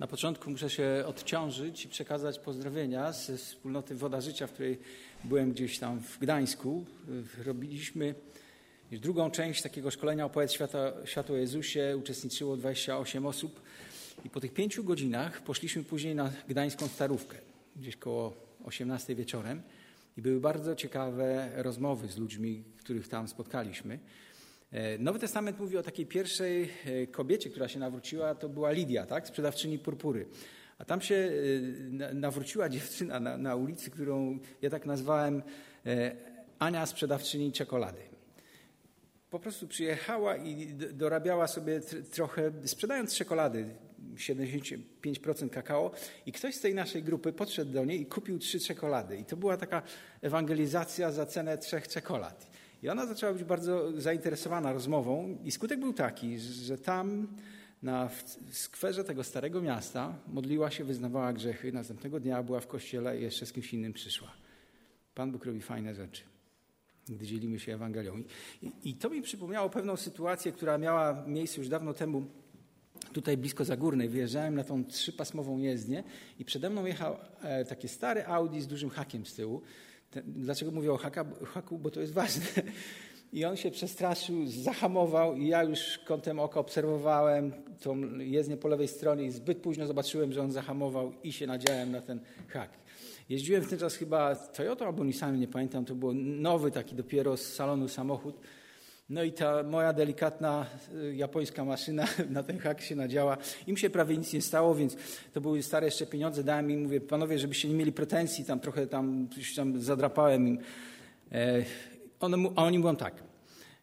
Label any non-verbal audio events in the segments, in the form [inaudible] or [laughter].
Na początku muszę się odciążyć i przekazać pozdrowienia ze wspólnoty Woda Życia, w której byłem gdzieś tam w Gdańsku. Robiliśmy drugą część takiego szkolenia Opowiedz świata, światu o Jezusie. Uczestniczyło 28 osób. I po tych pięciu godzinach poszliśmy później na gdańską starówkę, gdzieś koło 18 wieczorem. I były bardzo ciekawe rozmowy z ludźmi, których tam spotkaliśmy. E, Nowy Testament mówi o takiej pierwszej e, kobiecie, która się nawróciła, to była Lidia, tak? sprzedawczyni purpury. A tam się e, nawróciła dziewczyna na, na ulicy, którą ja tak nazwałem Ania sprzedawczyni czekolady. Po prostu przyjechała i dorabiała sobie trochę, sprzedając czekolady, 75% kakao i ktoś z tej naszej grupy podszedł do niej i kupił trzy czekolady. I to była taka ewangelizacja za cenę trzech czekolad. I ona zaczęła być bardzo zainteresowana rozmową i skutek był taki, że tam na skwerze tego starego miasta modliła się, wyznawała grzechy. Następnego dnia była w kościele i jeszcze z kimś innym przyszła. Pan Bóg robi fajne rzeczy, gdy dzielimy się Ewangelią. I, I, to mi przypomniało pewną sytuację, która miała miejsce już dawno temu tutaj blisko Zagórnej. Wyjeżdżałem na tą trzypasmową jezdnię i przede mną jechał e, takie stare Audi z dużym hakiem z tyłu. Dlaczego mówię o haka, haku? Bo to jest ważne. I on się przestraszył, zahamował i ja już kątem oka obserwowałem tą jezdnię po lewej stronie i zbyt późno zobaczyłem, że on zahamował i się nadziałem na ten hak. Jeździłem w ten czas chyba Toyota albo Nissan, nie pamiętam, to był nowy taki dopiero z salonu samochód. No i ta moja delikatna y, japońska maszyna [laughs] na ten hak się nadziała. Im się prawie nic nie stało, więc to były stare jeszcze pieniądze. Dałem im, mówię, panowie, żebyście nie mieli pretensji, tam trochę tam, tam zadrapałem im. E, a oni mówią tak,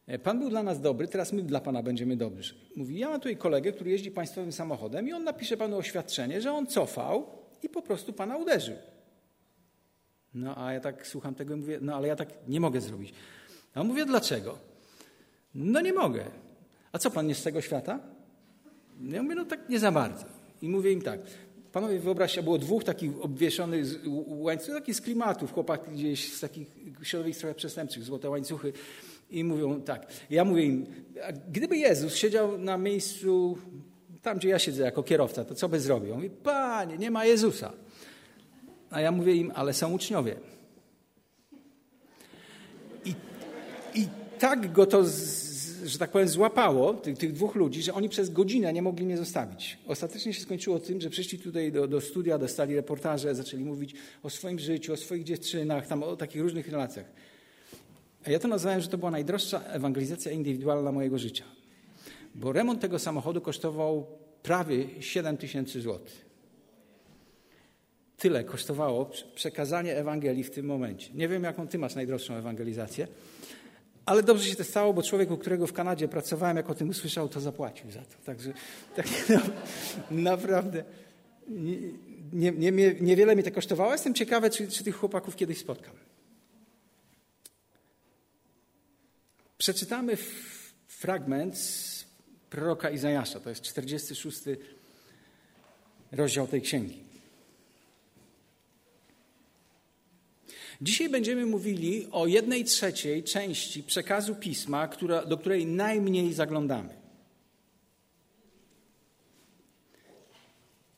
e, Pan był dla nas dobry, teraz my dla Pana będziemy dobrzy. Mówi, ja mam tutaj kolegę, który jeździ państwowym samochodem i on napisze Panu oświadczenie, że on cofał i po prostu Pana uderzył. No a ja tak słucham tego i mówię, no ale ja tak nie mogę zrobić. A on mówię, dlaczego? No nie mogę. A co pan nie z tego świata? Ja mówię, no tak nie za bardzo. I mówię im tak, panowie wyobraźcie, było dwóch takich obwieszonych łańcuchów, takich z klimatów, chłopaki gdzieś z takich środowisk trochę przestępczych, złote łańcuchy. I mówią tak, ja mówię im, gdyby Jezus siedział na miejscu, tam gdzie ja siedzę jako kierowca, to co by zrobił? Mówi, panie, nie ma Jezusa. A ja mówię im, ale są uczniowie. I, i tak go to, że tak powiem, złapało, tych, tych, dwóch ludzi, że oni przez godzinę nie mogli mnie zostawić. Ostatecznie się skończyło tym, że przyszli tutaj do, do studia, dostali reportaże, zaczęli mówić o swoim życiu, o swoich dziewczynach, tam o takich różnych relacjach. A ja to nazwałem, że to była najdroższa ewangelizacja indywidualna mojego życia. Bo remont tego samochodu kosztował prawie 7 tysięcy złotych. Tyle kosztowało przekazanie Ewangelii w tym momencie. Nie wiem, jaką ty masz najdroższą ewangelizację, ale dobrze się to stało, bo człowiek, u którego w Kanadzie pracowałem, jak o tym usłyszał, to zapłacił za to. Także tak, no, [laughs] naprawdę nie, nie, nie, niewiele mi to kosztowało. Jestem ciekawy, czy, czy tych chłopaków kiedyś spotkam. Przeczytamy fragment proroka Izajasza. To jest 46 rozdział tej księgi. Dzisiaj będziemy mówili o jednej trzeciej części przekazu pisma, która, do której najmniej zaglądamy.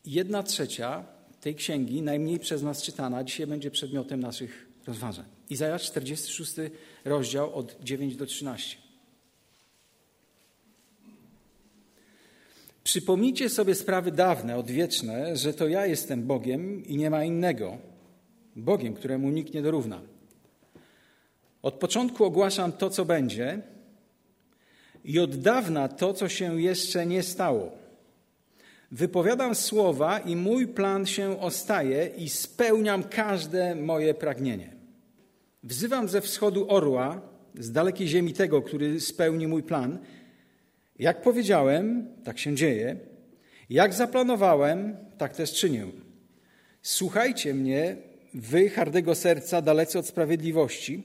Jedna trzecia tej księgi, najmniej przez nas czytana, dzisiaj będzie przedmiotem naszych rozważań. Izajasz 46 rozdział od 9 do 13. Przypomnijcie sobie sprawy dawne, odwieczne, że to ja jestem Bogiem i nie ma innego Bogiem, któremu nikt nie dorówna. Od początku ogłaszam to, co będzie, i od dawna to, co się jeszcze nie stało. Wypowiadam słowa, i mój plan się ostaje, i spełniam każde moje pragnienie. Wzywam ze wschodu orła, z dalekiej ziemi tego, który spełni mój plan. Jak powiedziałem, tak się dzieje. Jak zaplanowałem, tak też czynię. Słuchajcie mnie, wy hardego serca, dalece od sprawiedliwości.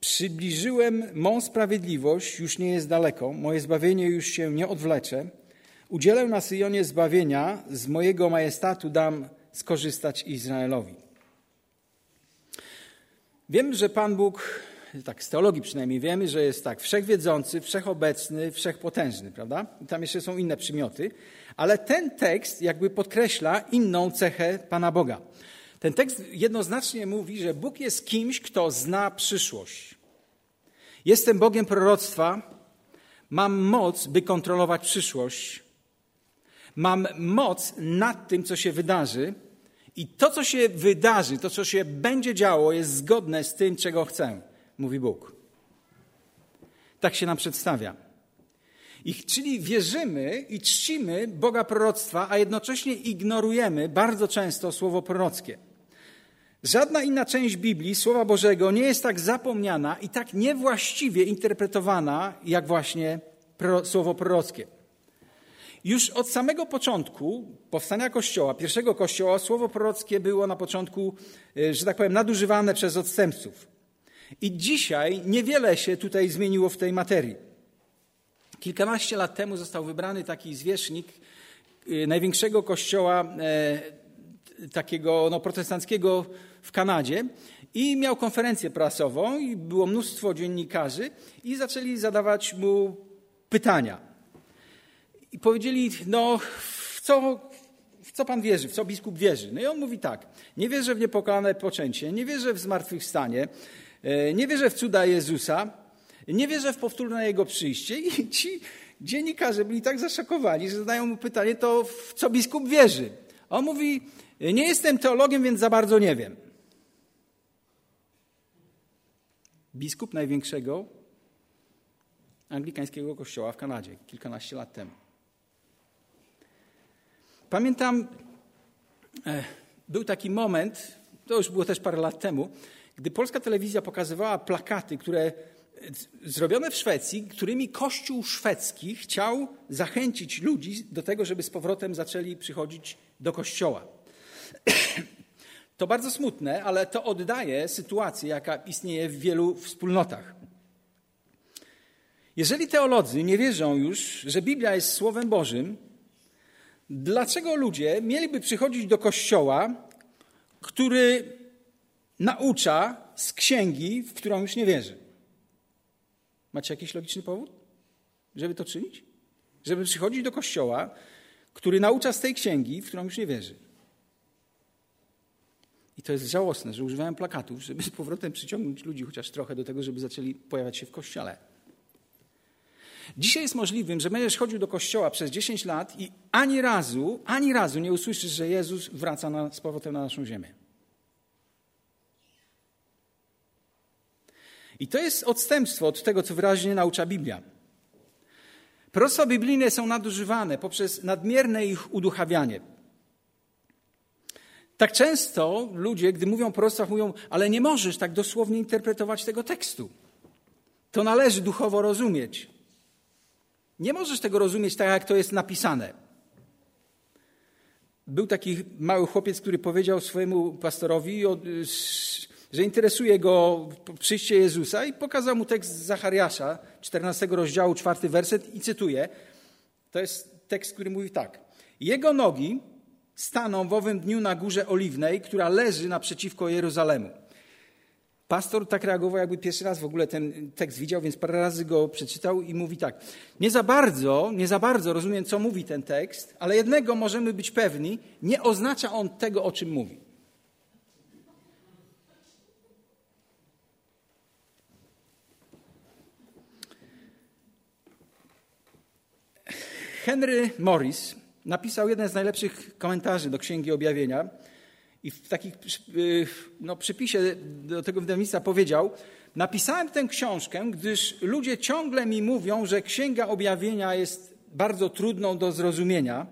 Przybliżyłem mą sprawiedliwość, już nie jest daleko, moje zbawienie już się nie odwlecze. Udzielę na Syjonie zbawienia, z mojego majestatu dam skorzystać Izraelowi. Wiem, że Pan Bóg tak z teologii przynajmniej wiemy, że jest tak wszechwiedzący, wszechobecny, wszechpotężny, prawda? Tam jeszcze są inne przymioty, ale ten tekst jakby podkreśla inną cechę Pana Boga. Ten tekst jednoznacznie mówi, że Bóg jest kimś, kto zna przyszłość. Jestem Bogiem proroctwa, mam moc, by kontrolować przyszłość. Mam moc nad tym, co się wydarzy, i to, co się wydarzy, to, co się będzie działo, jest zgodne z tym, czego chcę, mówi Bóg. Tak się nam przedstawia. I, czyli wierzymy i czcimy Boga proroctwa, a jednocześnie ignorujemy bardzo często słowo prorockie. Żadna inna część Biblii, Słowa Bożego, nie jest tak zapomniana i tak niewłaściwie interpretowana, jak właśnie słowo prorockie. Już od samego początku powstania Kościoła, pierwszego Kościoła, słowo prorockie było na początku, e, że tak powiem, nadużywane przez odstępców. I dzisiaj niewiele się tutaj zmieniło w tej materii. Kilkanaście lat temu został wybrany taki zwierzchnik e, największego kościoła e, takiego no, protestanckiego w Kanadzie i miał konferencję prasową i było mnóstwo dziennikarzy i zaczęli zadawać mu pytania. I powiedzieli, no w co, w co pan wierzy, w co biskup wierzy? No i on mówi tak, nie wierzę w niepokalane poczęcie, nie wierzę w zmartwychwstanie, e, nie wierzę w cuda Jezusa, nie wierzę w powtórne Jego przyjście. I ci dziennikarze byli tak zaszokowani, że zadają mu pytanie, to w co biskup wierzy? A on mówi, nie jestem teologiem, więc za bardzo nie wiem. Biskup największego anglikańskiego kościoła w Kanadzie kilkanaście lat temu. Pamiętam, e, był taki moment, to już było też parę lat temu, gdy polska telewizja pokazywała plakaty, które e, zrobione w Szwecji, którymi Kościół szwedzki chciał zachęcić ludzi do tego, żeby z powrotem zaczęli przychodzić do kościoła. To bardzo smutne, ale to oddaje sytuację, jaka istnieje w wielu wspólnotach. Jeżeli teolodzy nie wierzą już, że Biblia jest Słowem Bożym, Dlaczego ludzie mieliby przychodzić do kościoła, który naucza z księgi, w którą już nie wierzy? Macie jakiś logiczny powód, żeby to czynić? Żeby przychodzić do kościoła, który naucza z tej księgi, w którą już nie wierzy. I to jest żałosne, że używałem plakatów, żeby z powrotem przyciągnąć ludzi chociaż trochę do tego, żeby zaczęli pojawiać się w kościele. Dzisiaj jest możliwym, że będziesz chodził do kościoła przez 10 lat i ani razu, ani razu nie usłyszysz, że Jezus wraca na, z powrotem na naszą ziemię. I to jest odstępstwo od tego, co wyraźnie naucza Biblia. Proroctwa biblijne są nadużywane poprzez nadmierne ich uduchawianie. Tak często ludzie, gdy mówią o mówią, ale nie możesz tak dosłownie interpretować tego tekstu. To należy duchowo rozumieć. Nie możesz tego rozumieć tak, jak to jest napisane. Był taki mały chłopiec, który powiedział swojemu pastorowi, że interesuje go przyjście Jezusa i pokazał mu tekst z Zachariasza, 14 rozdziału, czwarty werset i cytuję. To jest tekst, który mówi tak. Jego nogi staną w owym dniu na górze oliwnej, która leży naprzeciwko Jeruzalemu. Pastor tak reagował, jakby pierwszy raz w ogóle ten tekst widział, więc parę razy go przeczytał i mówi tak. Nie za bardzo, nie za bardzo rozumiem, co mówi ten tekst, ale jednego możemy być pewni, nie oznacza on tego, o czym mówi. Henry Morris napisał jeden z najlepszych komentarzy do Księgi Objawienia. I w takim y, no, przypisie do tego wydawnictwa powiedział: Napisałem tę książkę, gdyż ludzie ciągle mi mówią, że Księga Objawienia jest bardzo trudną do zrozumienia.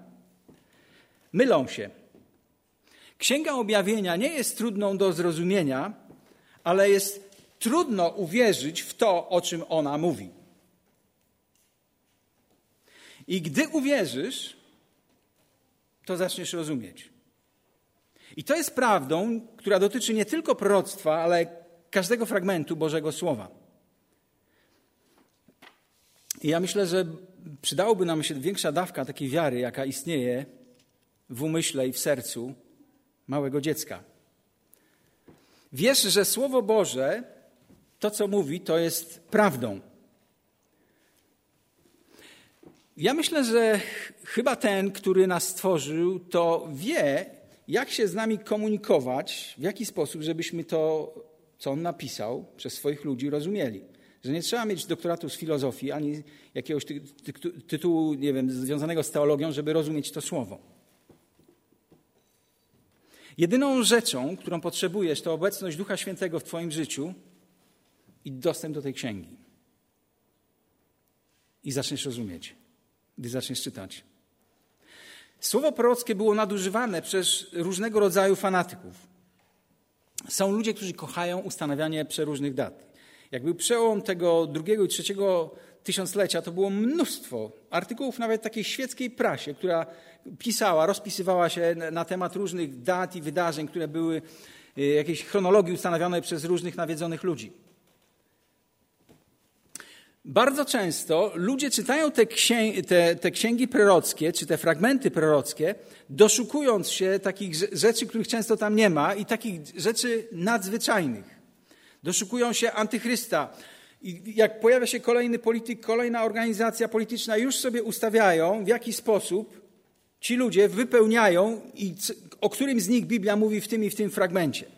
Mylą się. Księga Objawienia nie jest trudną do zrozumienia, ale jest trudno uwierzyć w to, o czym ona mówi. I gdy uwierzysz, to zaczniesz rozumieć. I to jest prawdą, która dotyczy nie tylko proroctwa, ale każdego fragmentu Bożego Słowa. I ja myślę, że przydałoby nam się większa dawka takiej wiary, jaka istnieje w umyśle i w sercu małego dziecka. Wiesz, że Słowo Boże to, co mówi, to jest prawdą. Ja myślę, że chyba ten, który nas stworzył, to wie, jak się z nami komunikować, w jaki sposób, żebyśmy to, co on napisał, przez swoich ludzi rozumieli. Że nie trzeba mieć doktoratu z filozofii ani jakiegoś ty ty tytułu, nie wiem, związanego z teologią, żeby rozumieć to słowo. Jedyną rzeczą, którą potrzebujesz, to obecność Ducha Świętego w Twoim życiu i dostęp do tej księgi. I zaczniesz rozumieć, gdy zaczniesz czytać. Słowo prorockie było nadużywane przez różnego rodzaju fanatyków. Są ludzie, którzy kochają ustanawianie przeróżnych dat. Jak był przełom tego drugiego i trzeciego tysiąclecia, to było mnóstwo artykułów nawet takiej świeckiej prasie, która pisała, rozpisywała się na temat różnych dat i wydarzeń, które były y, jakiejś chronologii ustanawione przez różnych nawiedzonych ludzi. Bardzo często ludzie czytają te, księgi, te, te księgi prorockie, czy te fragmenty prorockie, doszukując się takich rzeczy, których często tam nie ma i takich rzeczy nadzwyczajnych. Doszukują się antychrysta. I jak pojawia się kolejny polityk, kolejna organizacja polityczna, już sobie ustawiają, w jaki sposób ci ludzie wypełniają i o którym z nich Biblia mówi w tym i w tym fragmencie.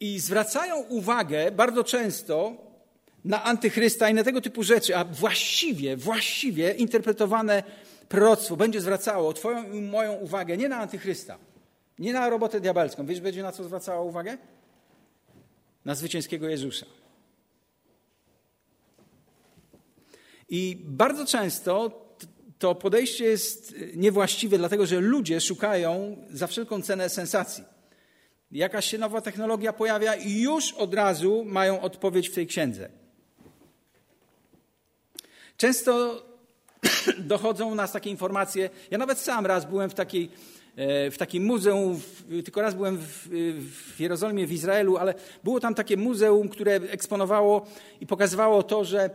I zwracają uwagę bardzo często na antychrysta i na tego typu rzeczy, a właściwie, właściwie interpretowane proroctwo będzie zwracało Twoją i moją uwagę nie na antychrysta, nie na robotę diabelską. Wiesz, będzie na co zwracała uwagę? Na zwycięskiego Jezusa. I bardzo często to podejście jest niewłaściwe, dlatego że ludzie szukają za wszelką cenę sensacji. Jakaś się nowa technologia pojawia i już od razu mają odpowiedź w tej księdze. Często [coughs] dochodzą u nas takie informacje. Ja nawet sam raz byłem w takiej e, w takim muzeum, tylko raz byłem w, w, Jerozolimie, w Izraelu, ale było tam takie muzeum, które eksponowało i pokazywało to, że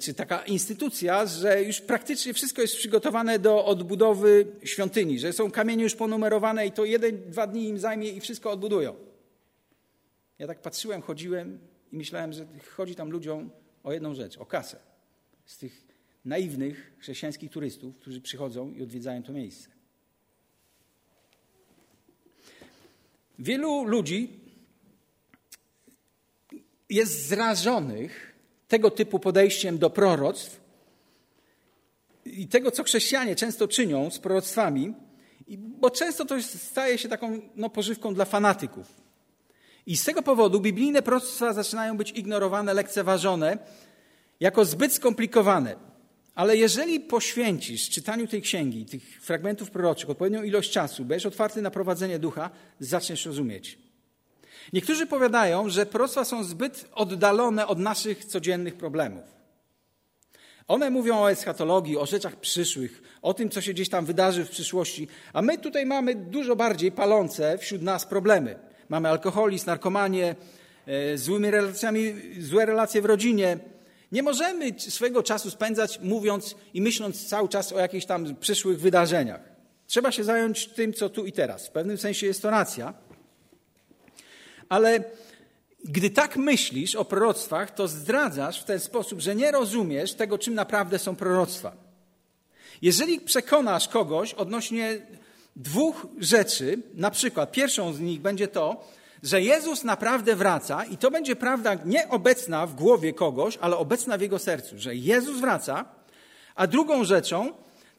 czy taka instytucja, że już praktycznie wszystko jest przygotowane do odbudowy świątyni, że są kamienie już ponumerowane i to jeden, dwa dni im zajmie i wszystko odbudują. Ja tak patrzyłem, chodziłem i myślałem, że chodzi tam ludziom o jedną rzecz, o kasę. Z tych naiwnych chrześcijańskich turystów, którzy przychodzą i odwiedzają to miejsce. Wielu ludzi jest zrażonych tego typu podejściem do proroctw i tego, co chrześcijanie często czynią z proroctwami, bo często to staje się taką no, pożywką dla fanatyków. I z tego powodu biblijne proroctwa zaczynają być ignorowane, lekceważone, jako zbyt skomplikowane. Ale jeżeli poświęcisz czytaniu tej księgi, tych fragmentów proroczych odpowiednią ilość czasu, będziesz otwarty na prowadzenie ducha, zaczniesz rozumieć. Niektórzy powiadają, że proroctwa są zbyt oddalone od naszych codziennych problemów. One mówią o eschatologii, o rzeczach przyszłych, o tym, co się gdzieś tam wydarzy w przyszłości, a my tutaj mamy dużo bardziej palące wśród nas problemy. Mamy alkoholizm, narkomanię, e, złymi relacjami, złe relacje w rodzinie. Nie możemy swojego czasu spędzać mówiąc i myśląc cały czas o jakichś tam przyszłych wydarzeniach. Trzeba się zająć tym, co tu i teraz. W pewnym sensie jest to racja. Ale gdy tak myślisz o proroctwach, to zdradzasz w ten sposób, że nie rozumiesz tego, czym naprawdę są proroctwa. Jeżeli przekonasz kogoś odnośnie dwóch rzeczy, na przykład pierwszą z nich będzie to, że Jezus naprawdę wraca i to będzie prawda nie obecna w głowie kogoś, ale obecna w jego sercu, że Jezus wraca, a drugą rzeczą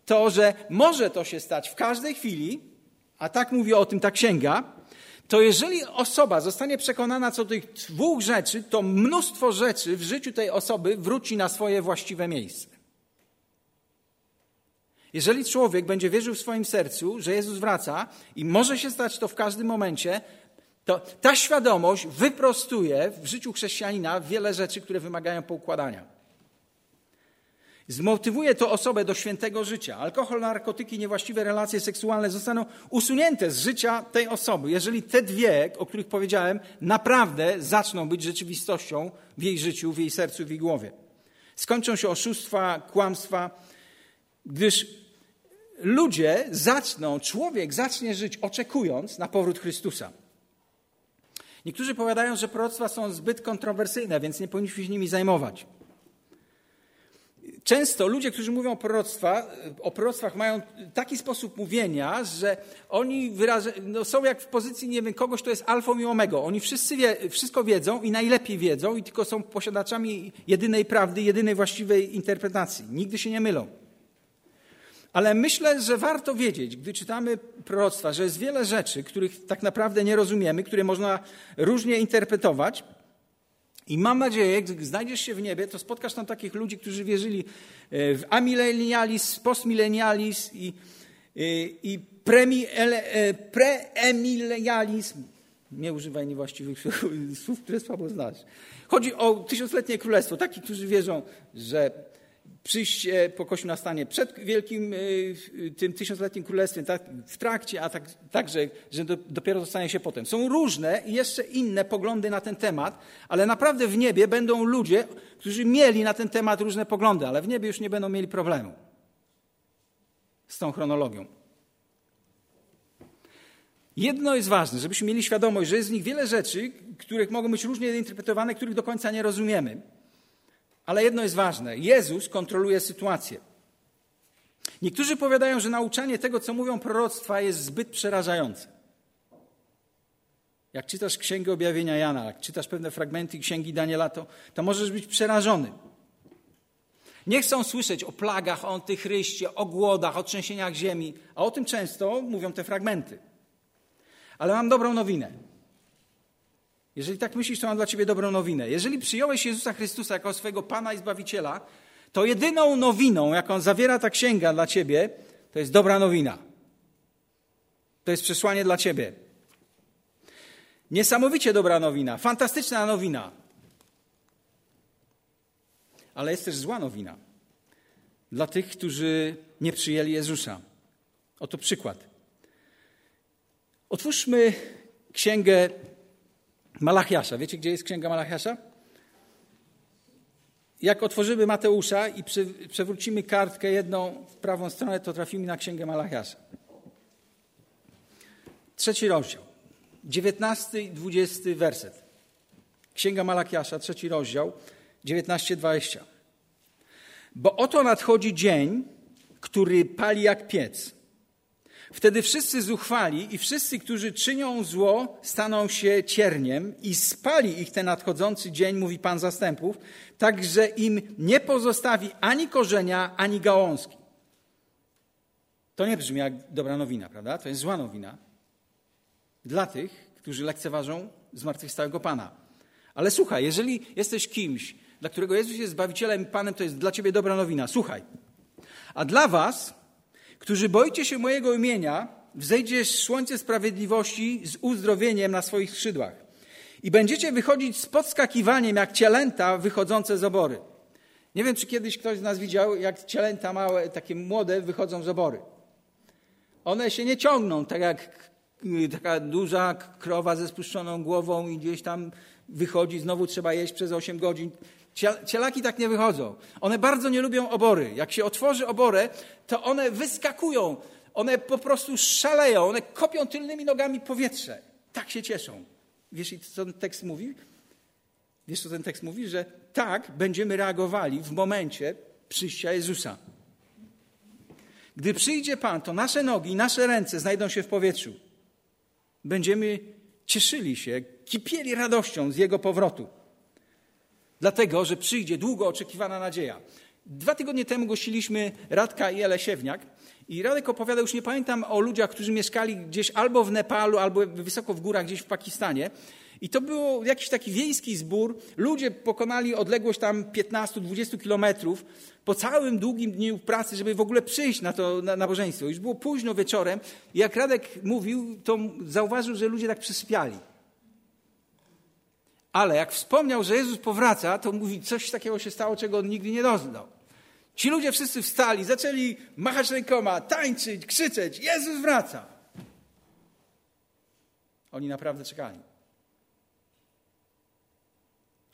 to, że może to się stać w każdej chwili, a tak mówi o tym ta księga, to jeżeli osoba zostanie przekonana co do tych dwóch rzeczy, to mnóstwo rzeczy w życiu tej osoby wróci na swoje właściwe miejsce. Jeżeli człowiek będzie wierzył w swoim sercu, że Jezus wraca i może się stać to w każdym momencie, to ta świadomość wyprostuje w życiu chrześcijanina wiele rzeczy, które wymagają poukładania. Zmotywuje to osobę do świętego życia. Alkohol, narkotyki, niewłaściwe relacje seksualne zostaną usunięte z życia tej osoby, jeżeli te dwie, o których powiedziałem, naprawdę zaczną być rzeczywistością w jej życiu, w jej sercu, w jej głowie. Skończą się oszustwa, kłamstwa, gdyż ludzie zaczną, człowiek zacznie żyć oczekując na powrót Chrystusa. Niektórzy powiadają, że proroctwa są zbyt kontrowersyjne, więc nie powinniśmy się nimi zajmować. Często ludzie, którzy mówią o, proroctwa, o proroctwach, mają taki sposób mówienia, że oni wyraża, no są jak w pozycji, nie wiem, kogoś, kto jest alfą i omegą. Oni wszyscy wie, wszystko wiedzą i najlepiej wiedzą i tylko są posiadaczami jedynej prawdy, jedynej właściwej interpretacji. Nigdy się nie mylą. Ale myślę, że warto wiedzieć, gdy czytamy proroctwa, że jest wiele rzeczy, których tak naprawdę nie rozumiemy, które można różnie interpretować. I mam nadzieję, gdy znajdziesz się w niebie, to spotkasz tam takich ludzi, którzy wierzyli e, w amilenializm, postmilenializm i, i, i e, preemilenializm. Nie używaj niewłaściwych [laughs] słów, które słabo znasz. Chodzi o tysiącletnie królestwo. Takich, którzy wierzą, że przyjście po Kościół nastanie przed wielkim y, tym tysiącletnim królestwem, tak, w trakcie, a tak, także, że do, dopiero zostanie się potem. Są różne i jeszcze inne poglądy na ten temat, ale naprawdę w niebie będą ludzie, którzy mieli na ten temat różne poglądy, ale w niebie już nie będą mieli problemu z tą chronologią. Jedno jest ważne, żebyśmy mieli świadomość, że jest w nich wiele rzeczy, których mogą być różnie interpretowane, których do końca nie rozumiemy. Ale jedno jest ważne: Jezus kontroluje sytuację. Niektórzy powiadają, że nauczanie tego, co mówią proroctwa, jest zbyt przerażające. Jak czytasz Księgę Objawienia Jana, jak czytasz pewne fragmenty Księgi Daniela, to, to możesz być przerażony. Nie chcą słyszeć o plagach, o antychryście, o głodach, o trzęsieniach ziemi, a o tym często mówią te fragmenty. Ale mam dobrą nowinę. Jeżeli tak myślisz, to mam dla ciebie dobrą nowinę. Jeżeli przyjąłeś Jezusa Chrystusa jako swojego Pana i Zbawiciela, to jedyną nowiną, jaką zawiera ta księga dla ciebie, to jest dobra nowina. To jest przesłanie dla ciebie. Niesamowicie dobra nowina, fantastyczna nowina. Ale jest też zła nowina dla tych, którzy nie przyjęli Jezusa. Oto przykład. Otwórzmy księgę Malachiasza. Wiecie, gdzie jest księga Malachiasza? Jak otworzymy Mateusza i przewrócimy kartkę jedną w prawą stronę, to trafimy na księgę Malachiasza. Trzeci rozdział, dziewiętnasty i dwudziesty werset. Księga Malachiasza, trzeci rozdział, dziewiętnaście, dwadzieścia. Bo oto nadchodzi dzień, który pali jak piec Wtedy wszyscy zuchwali i wszyscy, którzy czynią zło, staną się cierniem i spali ich ten nadchodzący dzień, mówi Pan zastępów, tak że im nie pozostawi ani korzenia, ani gałązki. To nie brzmi jak dobra nowina, prawda? To jest zła nowina dla tych, którzy lekceważą zmartwychwstałego Pana. Ale słuchaj, jeżeli jesteś kimś, dla którego Jezus jest Zbawicielem i Panem, to jest dla ciebie dobra nowina. Słuchaj. A dla was którzy boicie się mojego imienia, wzejdzie słońce sprawiedliwości z uzdrowieniem na swoich skrzydłach. I będziecie wychodzić z podskakiwaniem jak cielęta wychodzące z obory. Nie wiem, czy kiedyś ktoś z nas widział, jak cielęta małe, takie młode, wychodzą z obory. One się nie ciągną, tak jak taka duża krowa ze spuszczoną głową i gdzieś tam wychodzi, znowu trzeba jeść przez 8 godzin. Cielaki tak nie wychodzą. One bardzo nie lubią obory. Jak się otworzy oborę, to one wyskakują. One po prostu szaleją. One kopią tylnymi nogami powietrze. Tak się cieszą. Wiesz, co ten tekst mówi? Wiesz, co ten tekst mówi? Że tak będziemy reagowali w momencie przyjścia Jezusa. Gdy przyjdzie Pan, to nasze nogi i nasze ręce znajdą się w powietrzu. Będziemy cieszyli się, kipieli radością z Jego powrotu dlatego że przyjdzie długo oczekiwana nadzieja. Dwa tygodnie temu gościliśmy Radka i Ele Siewniak i Radek opowiadał, już nie pamiętam, o ludziach, którzy mieszkali gdzieś albo w Nepalu, albo wysoko w górach gdzieś w Pakistanie. I to był jakiś taki wiejski zbór. Ludzie pokonali odległość tam 15-20 kilometrów po całym długim dniu pracy, żeby w ogóle przyjść na to na nabożeństwo. Już było późno wieczorem i jak Radek mówił, to zauważył, że ludzie tak przysypiali. Ale jak wspomniał, że Jezus powraca, to mówi, coś takiego się stało, czego on nigdy nie doznał. Ci ludzie wszyscy wstali, zaczęli machać rękoma, tańczyć, krzyczeć: Jezus wraca! Oni naprawdę czekali.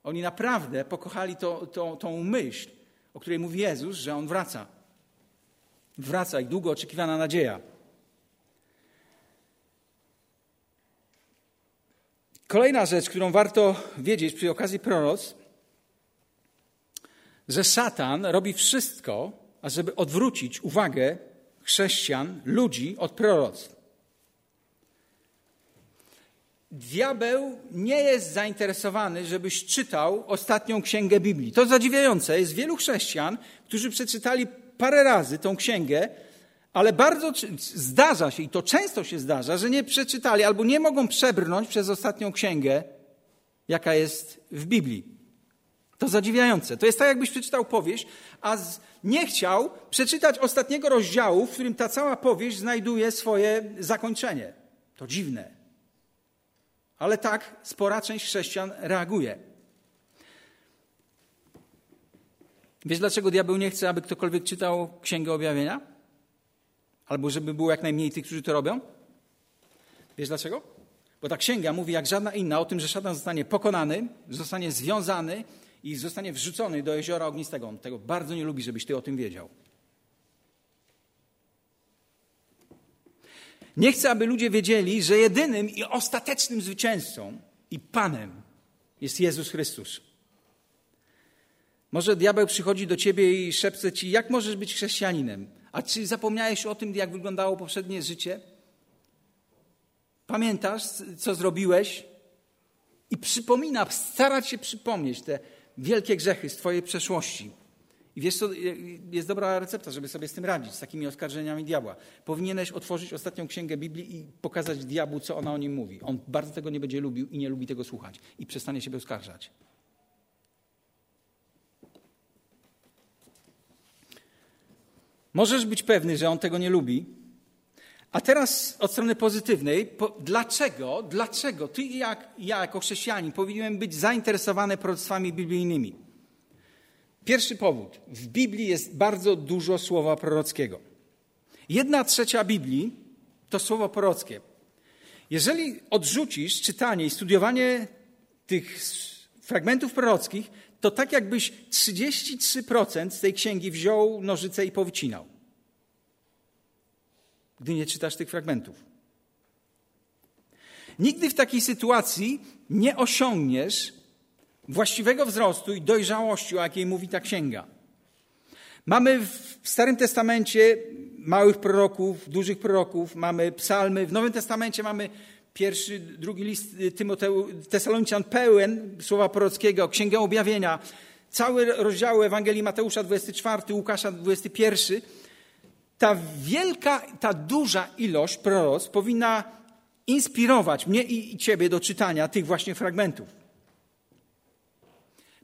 Oni naprawdę pokochali to, to, tą myśl, o której mówi Jezus, że On wraca. Wraca ich długo oczekiwana nadzieja. Kolejna rzecz, którą warto wiedzieć przy okazji proroc, że szatan robi wszystko, ażeby odwrócić uwagę chrześcijan, ludzi od proroctw. Diabeł nie jest zainteresowany, żebyś czytał ostatnią księgę Biblii. To zadziwiające. Jest wielu chrześcijan, którzy przeczytali parę razy tą księgę, ale bardzo zdarza się, i to często się zdarza, że nie przeczytali albo nie mogą przebrnąć przez ostatnią księgę, jaka jest w Biblii. To zadziwiające. To jest tak, jakbyś przeczytał powieść, a nie chciał przeczytać ostatniego rozdziału, w którym ta cała powieść znajduje swoje zakończenie. To dziwne. Ale tak spora część chrześcijan reaguje. Wiesz, dlaczego diabeł nie chce, aby ktokolwiek czytał Księgę Objawienia? Albo żeby było jak najmniej tych, którzy to robią? Wiesz dlaczego? Bo ta księga mówi jak żadna inna o tym, że szatan zostanie pokonany, zostanie związany i zostanie wrzucony do jeziora ognistego. On tego bardzo nie lubi, żebyś ty o tym wiedział. Nie chcę, aby ludzie wiedzieli, że jedynym i ostatecznym zwycięzcą i Panem jest Jezus Chrystus. Może diabeł przychodzi do ciebie i szepce ci, jak możesz być chrześcijaninem? A czy zapomniałeś o tym, jak wyglądało poprzednie życie? Pamiętasz, co zrobiłeś? I przypomina, starać się przypomnieć te wielkie grzechy z Twojej przeszłości. I wiesz co, jest dobra recepta, żeby sobie z tym radzić, z takimi oskarżeniami diabła. Powinieneś otworzyć ostatnią księgę Biblii i pokazać diabłu, co ona o nim mówi. On bardzo tego nie będzie lubił i nie lubi tego słuchać. I przestanie siebie oskarżać. Możesz być pewny, że on tego nie lubi. A teraz od strony pozytywnej, po, dlaczego, dlaczego ty i jak, ja jako chrześcijanin powinienem być zainteresowany proroctwami biblijnymi? Pierwszy powód. W Biblii jest bardzo dużo słowa prorockiego. Jedna trzecia Biblii to słowo prorockie. Jeżeli odrzucisz czytanie i studiowanie tych fragmentów prorockich, to tak jakbyś 33% z tej księgi wziął nożyce i powycinał. Gdy nie czytasz tych fragmentów. Nigdy w takiej sytuacji nie osiągniesz właściwego wzrostu i dojrzałości, o jakiej mówi ta księga. Mamy w Starym Testamencie małych proroków, dużych proroków, mamy psalmy. W Nowym Testamencie mamy pierwszy, drugi list Tymoteu, Tesaloniczan pełen słowa prorockiego, Księgę Objawienia, cały rozdział Ewangelii Mateusza 24, Łukasza 21. Ta wielka, ta duża ilość proroc powinna inspirować mnie i ciebie do czytania tych właśnie fragmentów.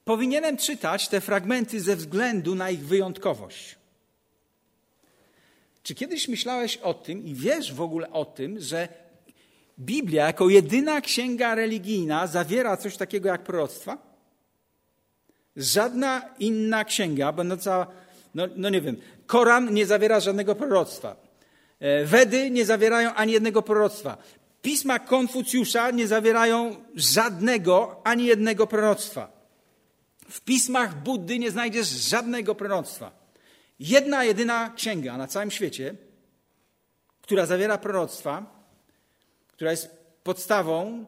Powinienem czytać te fragmenty ze względu na ich wyjątkowość. Czy kiedyś myślałeś o tym i wiesz w ogóle o tym, że Biblia jako jedyna księga religijna zawiera coś takiego jak proroctwa? Żadna inna księga, będąca, no, no nie wiem, Koran nie zawiera żadnego proroctwa. E, Wedy nie zawierają ani jednego proroctwa. Pisma Konfucjusza nie zawierają żadnego, ani jednego proroctwa. W pismach Buddy nie znajdziesz żadnego proroctwa. Jedna, jedyna księga na całym świecie, która zawiera proroctwa, która jest podstawą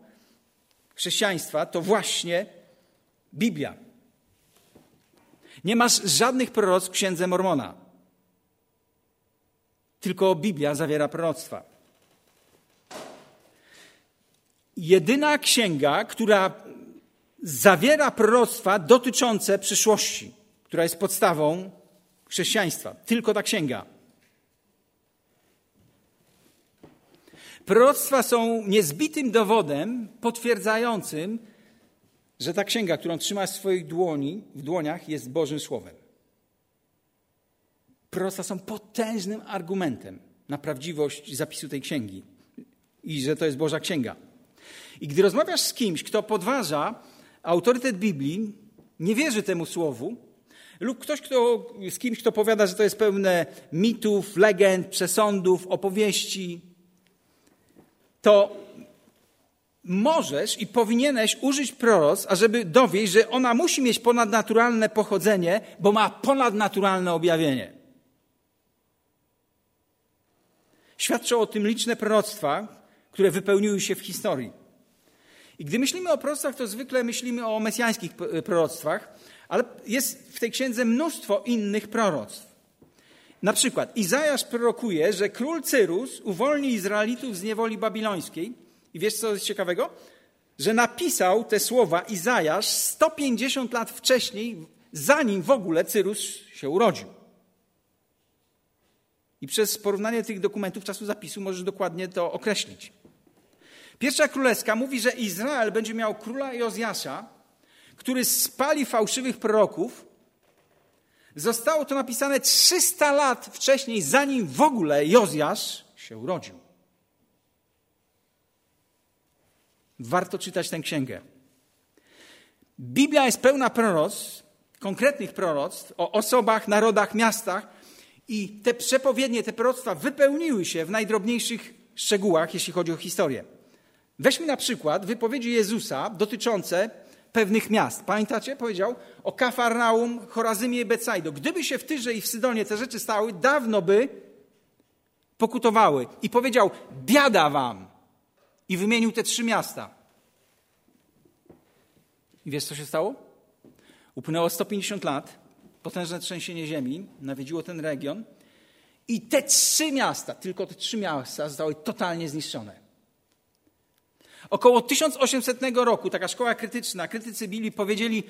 chrześcijaństwa, to właśnie Biblia. Nie masz żadnych proroctw w księdze Mormona. Tylko Biblia zawiera proroctwa. Jedyna księga, która zawiera proroctwa dotyczące przyszłości, która jest podstawą chrześcijaństwa. Tylko ta księga. Proroctwa są niezbitym dowodem potwierdzającym, że ta księga, którą trzymasz w swoich dłoni, w dłoniach, jest Bożym Słowem. Proroctwa są potężnym argumentem na prawdziwość zapisu tej księgi i że to jest Boża Księga. I gdy rozmawiasz z kimś, kto podważa autorytet Biblii, nie wierzy temu słowu, lub ktoś, kto, z kimś, kto powiada, że to jest pełne mitów, legend, przesądów, opowieści, to możesz i powinieneś użyć proros, ażeby dowieść, że ona musi mieć ponadnaturalne pochodzenie, bo ma ponadnaturalne objawienie. Świadczą o tym liczne proroctwa, które wypełniły się w historii. I gdy myślimy o proroctwach, to zwykle myślimy o mesjańskich proroctwach, ale jest w tej księdze mnóstwo innych proroctw. Na przykład Izajasz prorokuje, że król Cyrus uwolni Izraelitów z niewoli babilońskiej. I wiesz, co jest ciekawego? Że napisał te słowa Izajasz 150 lat wcześniej, zanim w ogóle Cyrus się urodził. I przez porównanie tych dokumentów czasu zapisu możesz dokładnie to określić. Pierwsza królewska mówi, że Izrael będzie miał króla Jozjasza, który spali fałszywych proroków. Zostało to napisane 300 lat wcześniej, zanim w ogóle Jozjasz się urodził. Warto czytać tę księgę. Biblia jest pełna proroctw, konkretnych proroctw o osobach, narodach, miastach i te przepowiednie, te proroctwa wypełniły się w najdrobniejszych szczegółach, jeśli chodzi o historię. Weźmy na przykład wypowiedzi Jezusa dotyczące pewnych miast. Pamiętacie? Powiedział o Kafarnaum, Chorazymie i Becajdo. Gdyby się w Tyrze i w Sydonie te rzeczy stały, dawno by pokutowały. I powiedział, biada wam. I wymienił te trzy miasta. I wiesz, co się stało? Upłynęło 150 lat, potężne trzęsienie ziemi nawiedziło ten region i te trzy miasta, tylko te trzy miasta zostały totalnie zniszczone. Około 1800 roku taka szkoła krytyczna, krytycy Biblii powiedzieli,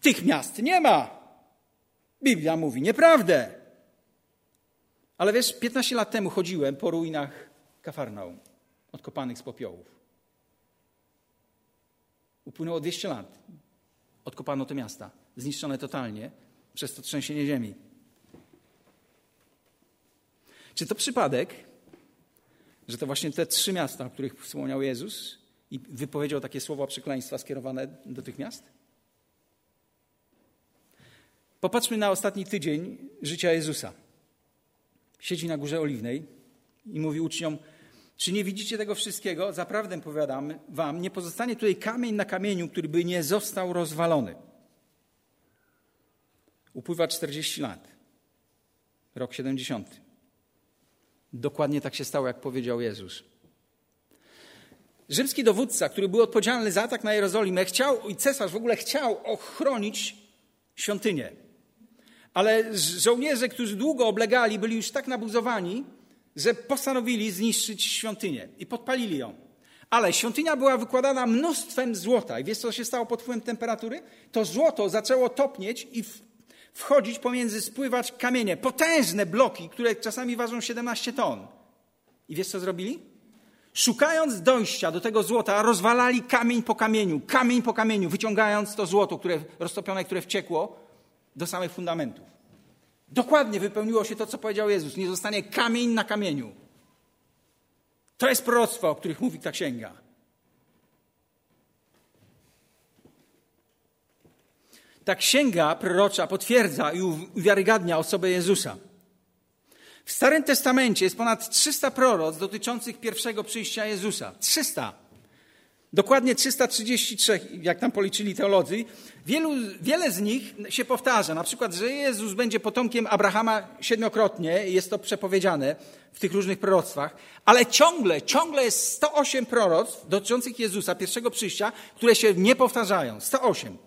tych miast nie ma. Biblia mówi nieprawdę. Ale wiesz, 15 lat temu chodziłem po ruinach Kafarnaum, odkopanych z popiołów. Upłynęło 200 lat. Odkopano te miasta, zniszczone totalnie przez to trzęsienie ziemi. Czy to przypadek, że to właśnie te trzy miasta, o których wspomniał Jezus i wypowiedział takie słowa przekleństwa skierowane do tych miast? Popatrzmy na ostatni tydzień życia Jezusa. Siedzi na Górze Oliwnej i mówi uczniom, czy nie widzicie tego wszystkiego? Zaprawdę powiadam wam, nie pozostanie tutaj kamień na kamieniu, który by nie został rozwalony. Upływa 40 lat. Rok 70. Dokładnie tak się stało, jak powiedział Jezus. Rzymski dowódca, który był odpowiedzialny za atak na Jerozolimę, chciał, i cesarz w ogóle chciał ochronić świątynię. Ale żołnierze, którzy długo oblegali, byli już tak nabuzowani, że postanowili zniszczyć świątynię i podpalili ją. Ale świątynia była wykładana mnóstwem złota. I wiesz, co się stało pod wpływem temperatury? To złoto zaczęło topnieć i wchodzić pomiędzy, spływać kamienie. Potężne bloki, które czasami ważą 17 ton. I wiesz, co zrobili? Szukając dojścia do tego złota, rozwalali kamień po kamieniu, kamień po kamieniu, wyciągając to złoto, które roztopione, które wciekło do samych fundamentów. Dokładnie wypełniło się to, co powiedział Jezus. Nie zostanie kamień na kamieniu. To jest proroctwo, o których mówi ta księga. Ta księga prorocza potwierdza i uwiarygadnia osobę Jezusa. W Starym Testamencie jest ponad 300 proroc dotyczących pierwszego przyjścia Jezusa. 300. Dokładnie 333, jak tam policzyli teolodzy. Wielu, wiele z nich się powtarza. Na przykład, że Jezus będzie potomkiem Abrahama siedmiokrotnie, jest to przepowiedziane w tych różnych proroctwach, ale ciągle, ciągle jest 108 proroctw dotyczących Jezusa, pierwszego przyjścia, które się nie powtarzają. 108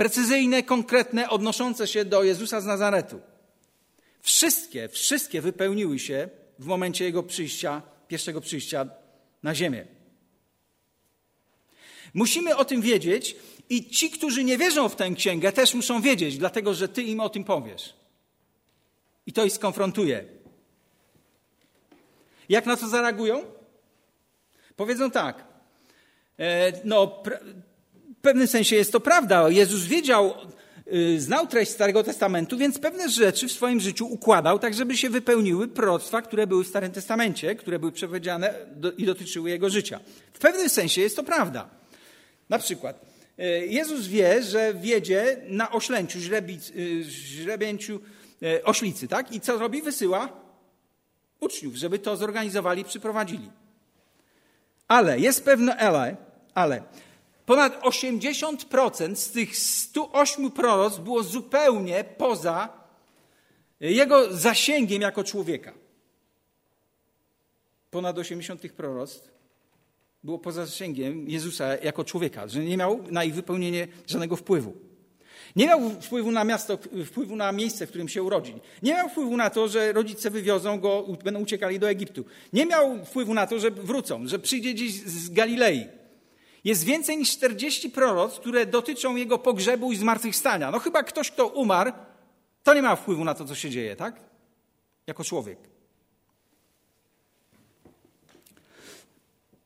precyzyjne, konkretne, odnoszące się do Jezusa z Nazaretu. Wszystkie, wszystkie wypełniły się w momencie Jego przyjścia, pierwszego przyjścia na ziemię. Musimy o tym wiedzieć i ci, którzy nie wierzą w tę księgę, też muszą wiedzieć, dlatego że Ty im o tym powiesz. I to ich skonfrontuje. Jak na to zareagują? Powiedzą tak. E, no, w pewnym sensie jest to prawda. Jezus wiedział, y, znał treść Starego Testamentu, więc pewne rzeczy w swoim życiu układał tak, żeby się wypełniły proroctwa, które były w Starym Testamencie, które były przepowiedziane i dotyczyły jego życia. W pewnym sensie jest to prawda. Na przykład y, Jezus wie, że wiedzie na oślęciu, źrebic, y, źrebięciu oślicy, tak? I co robi? Wysyła uczniów, żeby to zorganizowali, przyprowadzili. Ale jest pewne ale, ale Ponad 80% z tych 108 proroc było zupełnie poza jego zasięgiem jako człowieka. Ponad 80 tych proroctw było poza zasięgiem Jezusa jako człowieka, że nie miał na ich wypełnienie żadnego wpływu. Nie miał wpływu na miasto, wpływu na miejsce, w którym się urodził. Nie miał wpływu na to, że rodzice wywiozą go, będą uciekali do Egiptu. Nie miał wpływu na to, że wrócą, że przyjdzie gdzieś z Galilei. Jest więcej niż 40 proroc, które dotyczą jego pogrzebu i zmartwychwstania. No chyba ktoś, kto umarł, to nie ma wpływu na to, co się dzieje, tak? Jako człowiek.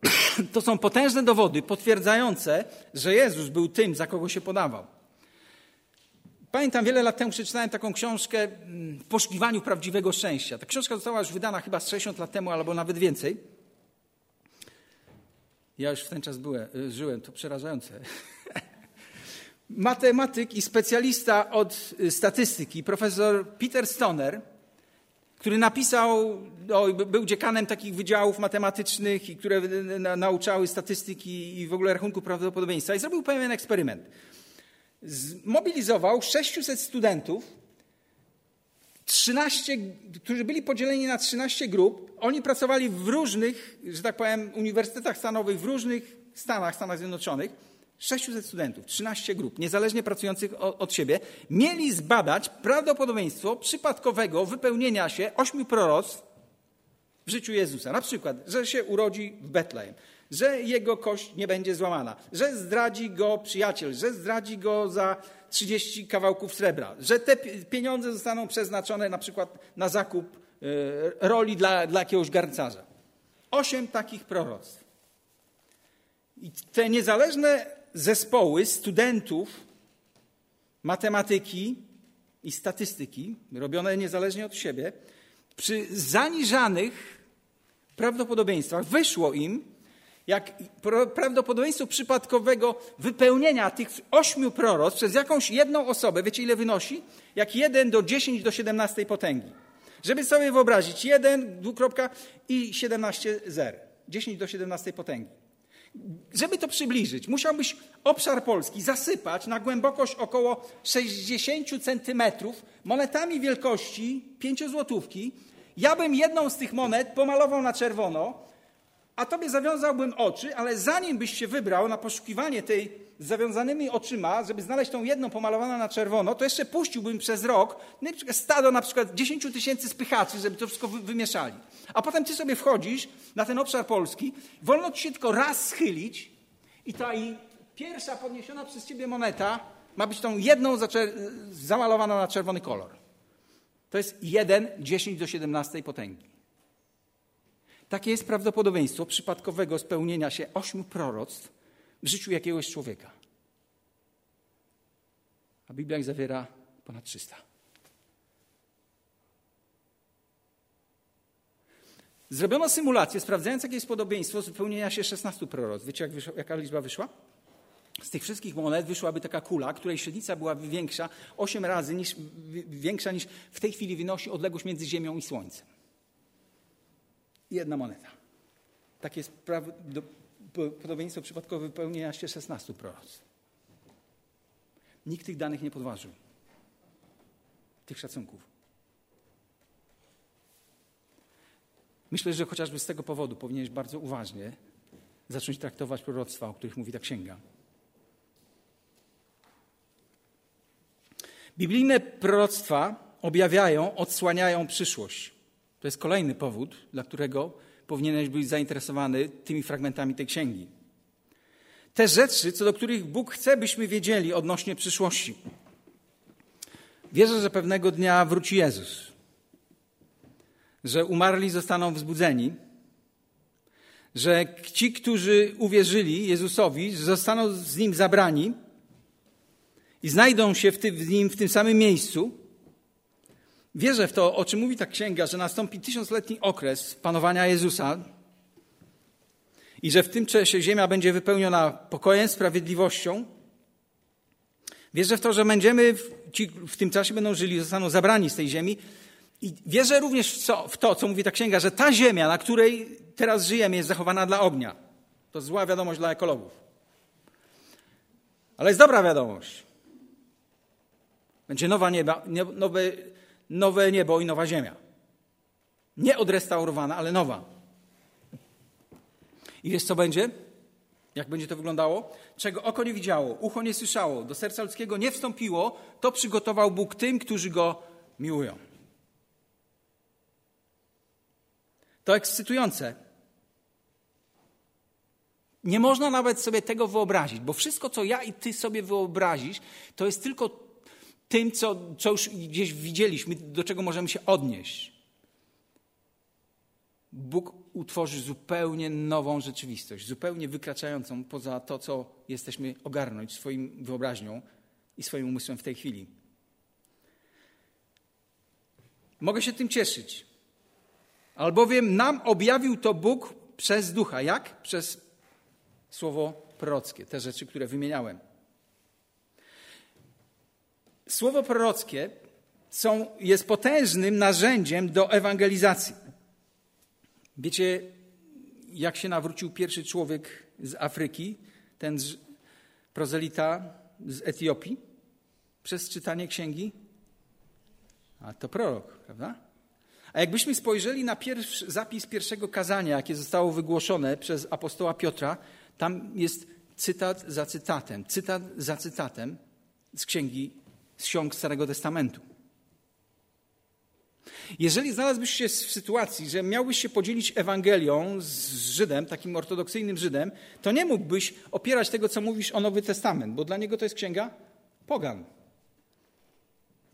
[clears throat] To są potężne dowody potwierdzające, że Jezus był tym, za kogo się podawał. Pamiętam, wiele lat temu przeczytałem taką książkę mm, w poszukiwaniu prawdziwego szczęścia. Ta książka została już wydana chyba 60 lat temu, albo nawet więcej. Ja już w ten czas byłem, y, żyłem, to przerażające. [laughs] Matematyk i specjalista od y, statystyki, profesor Peter Stoner, który napisał, o, był dziekanem takich wydziałów matematycznych, i które nauczały statystyki i w ogóle rachunku prawdopodobieństwa, i zrobił pewien eksperyment zmobilizował 600 studentów, 13, którzy byli podzieleni na 13 grup. Oni pracowali w różnych, że tak powiem, uniwersytetach stanowych, w różnych stanach, Stanach Zjednoczonych. 600 studentów, 13 grup, niezależnie pracujących od siebie, mieli zbadać prawdopodobieństwo przypadkowego wypełnienia się ośmiu proroctw w życiu Jezusa. Na przykład, że się urodzi w Betlejem, że jego kość nie będzie złamana, że zdradzi go przyjaciel, że zdradzi go za 30 kawałków srebra, że te pieniądze zostaną przeznaczone na przykład na zakup e, roli dla, dla jakiegoś garncarza. Osiem takich proroctw. I te niezależne zespoły studentów matematyki i statystyki, robione niezależnie od siebie, przy zaniżanych prawdopodobieństwach wyszło im, jak prawdopodobieństwo przypadkowego wypełnienia tych ośmiu proroc przez jakąś jedną osobę, wiecie ile wynosi? Jak 1 do 10 do 17 potęgi. Żeby sobie wyobrazić, 1, dwukropka i 17 zer. 10 do 17 potęgi. Żeby to przybliżyć, musiałbyś obszar Polski zasypać na głębokość około 60 centymetrów monetami wielkości 5 złotówki. Ja bym jedną z tych monet pomalował na czerwono, a tobie zawiązałbym oczy, ale zanim byś się wybrał na poszukiwanie tej z zawiązanymi oczyma, żeby znaleźć tą jedną pomalowaną na czerwono, to jeszcze puściłbym przez rok stado na przykład 10 tysięcy spychaczy, żeby to wszystko wymieszali. A potem ty sobie wchodzisz na ten obszar Polski, wolno ci się tylko raz schylić i ta i pierwsza podniesiona przez ciebie moneta ma być tą jedną zamalowaną na czerwony kolor. To jest 1, 10 do 17 potęgi. Takie jest prawdopodobieństwo przypadkowego spełnienia się ośmiu proroctw w życiu jakiegoś człowieka. A Biblia ich zawiera ponad 300. Zrobiono symulację sprawdzając, jakie jest podobieństwo spełnienia się 16 proroctw. Wiecie, jak wyszła, jaka liczba wyszła? Z tych wszystkich monet wyszłaby taka kula, której średnica byłaby większa, 8 razy niż, większa niż w tej chwili wynosi odległość między Ziemią i Słońcem jedna moneta. Takie jest podobieństwo przypadkowe wypełnienia się 16 proroctw. Nikt tych danych nie podważył. Tych szacunków. Myślę, że chociażby z tego powodu powinieneś bardzo uważnie zacząć traktować proroctwa, o których mówi ta księga. Biblijne proroctwa objawiają, odsłaniają przyszłość. To jest kolejny powód, dla którego powinieneś być zainteresowany tymi fragmentami tej księgi. Te rzeczy, co do których Bóg chce, byśmy wiedzieli odnośnie przyszłości. Wierzę, że pewnego dnia wróci Jezus, że umarli zostaną wzbudzeni, że ci, którzy uwierzyli Jezusowi, zostaną z Nim zabrani i znajdą się w, tym, w Nim w tym samym miejscu, Wierzę w to, o czym mówi ta księga, że nastąpi tysiącletni okres panowania Jezusa i że w tym czasie ziemia będzie wypełniona pokojem, sprawiedliwością. Wierzę w to, że będziemy, ci w tym czasie będą żyli, zostaną zabrani z tej ziemi. I wierzę również w, co, w to, co mówi ta księga, że ta ziemia, na której teraz żyjemy, jest zachowana dla ognia. To zła wiadomość dla ekologów. Ale jest dobra wiadomość. Będzie nowa nieba, nowy, nowe niebo i nowa ziemia. Nie odrestaurowana, ale nowa. I wiesz, co będzie? Jak będzie to wyglądało? Czego oko nie widziało, ucho nie słyszało, do serca ludzkiego nie wstąpiło, to przygotował Bóg tym, którzy go miłują. To ekscytujące. Nie można nawet sobie tego wyobrazić, bo wszystko, co ja i ty sobie wyobrazisz, to jest tylko tym, co, co już gdzieś widzieliśmy, do czego możemy się odnieść. Bóg utworzy zupełnie nową rzeczywistość, zupełnie wykraczającą poza to, co jesteśmy ogarnąć swoim wyobraźnią i swoim umysłem w tej chwili. Mogę się tym cieszyć, albowiem nam objawił to Bóg przez ducha. Jak? Przez słowo prorockie, te rzeczy, które wymieniałem. Słowo prorockie są, jest potężnym narzędziem do ewangelizacji. Wiecie, jak się nawrócił pierwszy człowiek z Afryki, ten prozelita z Etiopii? Przez czytanie księgi? A to prorok, prawda? A jakbyśmy spojrzeli na pierwszy, zapis pierwszego kazania, jakie zostało wygłoszone przez apostoła Piotra, tam jest cytat za cytatem, cytat za cytatem z księgi, z ksiąg Starego Testamentu. Jeżeli znalazłbyś się w sytuacji, że miałbyś się podzielić Ewangelią z Żydem, takim ortodoksyjnym Żydem, to nie mógłbyś opierać tego, co mówisz o Nowy Testament, bo dla niego to jest księga pogan.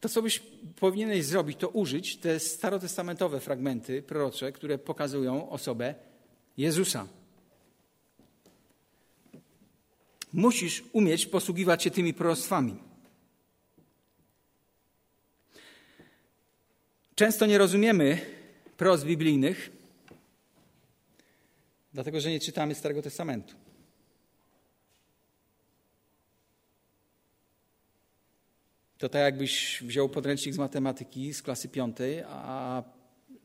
To, co byś powinieneś zrobić, to użyć te starotestamentowe fragmenty prorocze, które pokazują osobę Jezusa. Musisz umieć posługiwać się tymi proroctwami. Często nie rozumiemy prost biblijnych, dlatego że nie czytamy Starego Testamentu. To tak jakbyś wziął podręcznik z matematyki z klasy piątej, a,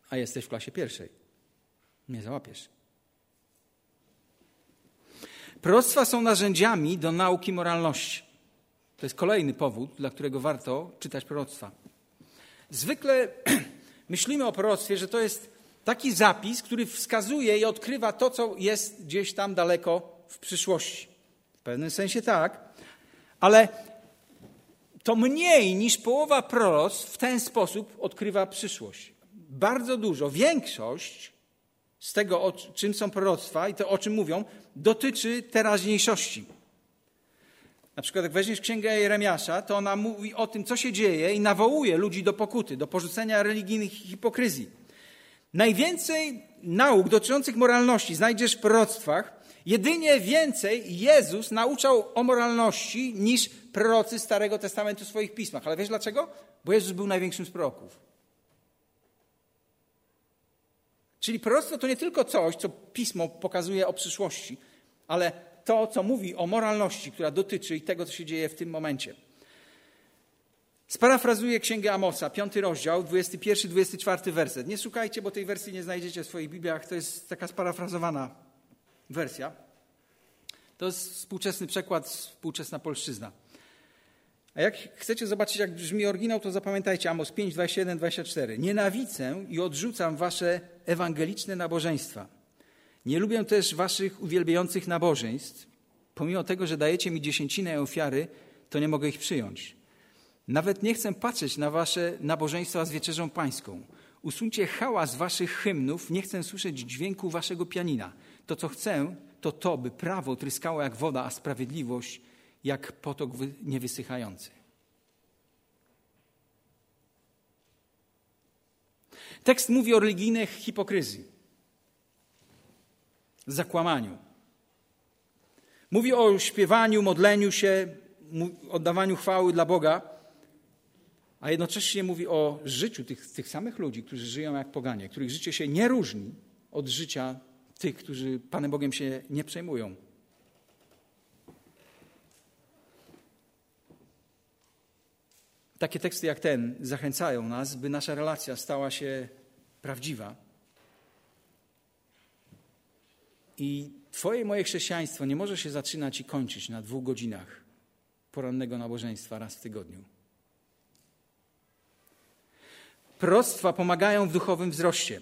a jesteś w klasie pierwszej. Nie załapiesz. Proroctwa są narzędziami do nauki moralności. To jest kolejny powód, dla którego warto czytać proroctwa. Zwykle [clears throat] myślimy o proroctwie, że to jest taki zapis, który wskazuje i odkrywa to, co jest gdzieś tam daleko w przyszłości. W pewnym sensie tak, ale to mniej niż połowa proroctw w ten sposób odkrywa przyszłość. Bardzo dużo, większość z tego, o czym są proroctwa i to, o czym mówią, dotyczy teraźniejszości. Na przykład, jak weźmiesz księgę Jeremiasza, to ona mówi o tym, co się dzieje i nawołuje ludzi do pokuty, do porzucenia religijnych hipokryzji. Najwięcej nauk dotyczących moralności znajdziesz w proroctwach. Jedynie więcej Jezus nauczał o moralności niż prorocy Starego Testamentu w swoich pismach. Ale wiesz dlaczego? Bo Jezus był największym z proroków. Czyli proroctwo to nie tylko coś, co pismo pokazuje o przyszłości, ale to, co mówi o moralności, która dotyczy i tego, co się dzieje w tym momencie. Sparafrazuję Księgę Amosa, piąty rozdział, 21-24 werset. Nie szukajcie, bo tej wersji nie znajdziecie w swoich Bibliach. To jest taka sparafrazowana wersja. To jest współczesny przekład, współczesna polszczyzna. A jak chcecie zobaczyć, jak brzmi oryginał, to zapamiętajcie Amos 5, 21, 24. Nienawidzę i odrzucam wasze ewangeliczne nabożeństwa. Nie lubię też waszych uwielbiających nabożeństw. Pomimo tego, że dajecie mi dziesięcinę ofiary, to nie mogę ich przyjąć. Nawet nie chcę patrzeć na wasze nabożeństwa z wieczerzą pańską. Usuńcie hałas waszych hymnów, nie chcę słyszeć dźwięku waszego pianina. To, co chcę, to to, by prawo tryskało jak woda, a sprawiedliwość jak potok niewysychający. Tekst mówi o religijnej hipokryzji, zakłamaniu. Mówi o śpiewaniu, modleniu się, oddawaniu chwały dla Boga, a jednocześnie mówi o życiu tych, tych samych ludzi, którzy żyją jak poganie, których życie się nie różni od życia tych, którzy Panem Bogiem się nie przejmują. Takie teksty jak ten zachęcają nas, by nasza relacja stała się prawdziwa. I Twoje moje chrześcijaństwo nie może się zaczynać i kończyć na dwóch godzinach porannego nabożeństwa raz w tygodniu. Prostwa pomagają w duchowym wzroście.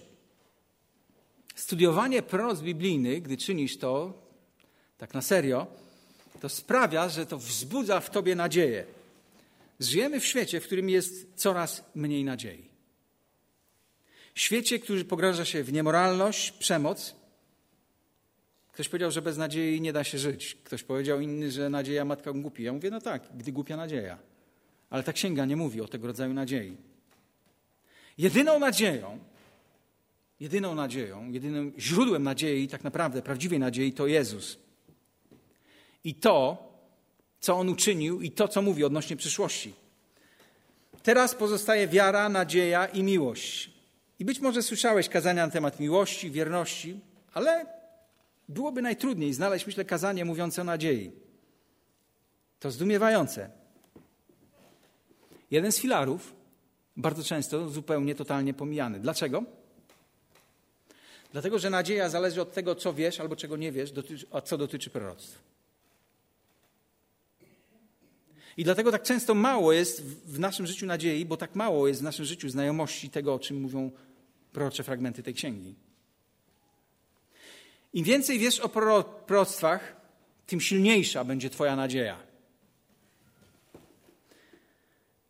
Studiowanie prost biblijnych, gdy czynisz to, tak na serio, to sprawia, że to wzbudza w tobie nadzieję. Żyjemy w świecie, w którym jest coraz mniej nadziei. Świecie, który pogrąża się w niemoralność, przemoc. Ktoś powiedział, że bez nadziei nie da się żyć. Ktoś powiedział inny, że nadzieja matka głupi. Ja mówię, no tak, gdy głupia nadzieja. Ale ta księga nie mówi o tego rodzaju nadziei. Jedyną nadzieją, jedyną nadzieją, jedynym źródłem nadziei, tak naprawdę prawdziwej nadziei, to Jezus. I to, co On uczynił, i to, co mówi odnośnie przyszłości. Teraz pozostaje wiara, nadzieja i miłość. I być może słyszałeś kazania na temat miłości, wierności, ale byłoby najtrudniej znaleźć, myślę, kazanie mówiące o nadziei. To zdumiewające. Jeden z filarów, bardzo często zupełnie, totalnie pomijany. Dlaczego? Dlatego, że nadzieja zależy od tego, co wiesz albo czego nie wiesz, a co dotyczy proroctw. I dlatego tak często mało jest w naszym życiu nadziei, bo tak mało jest w naszym życiu znajomości tego, o czym mówią prorocze fragmenty tej księgi. Im więcej wiesz o proroctwach, tym silniejsza będzie Twoja nadzieja.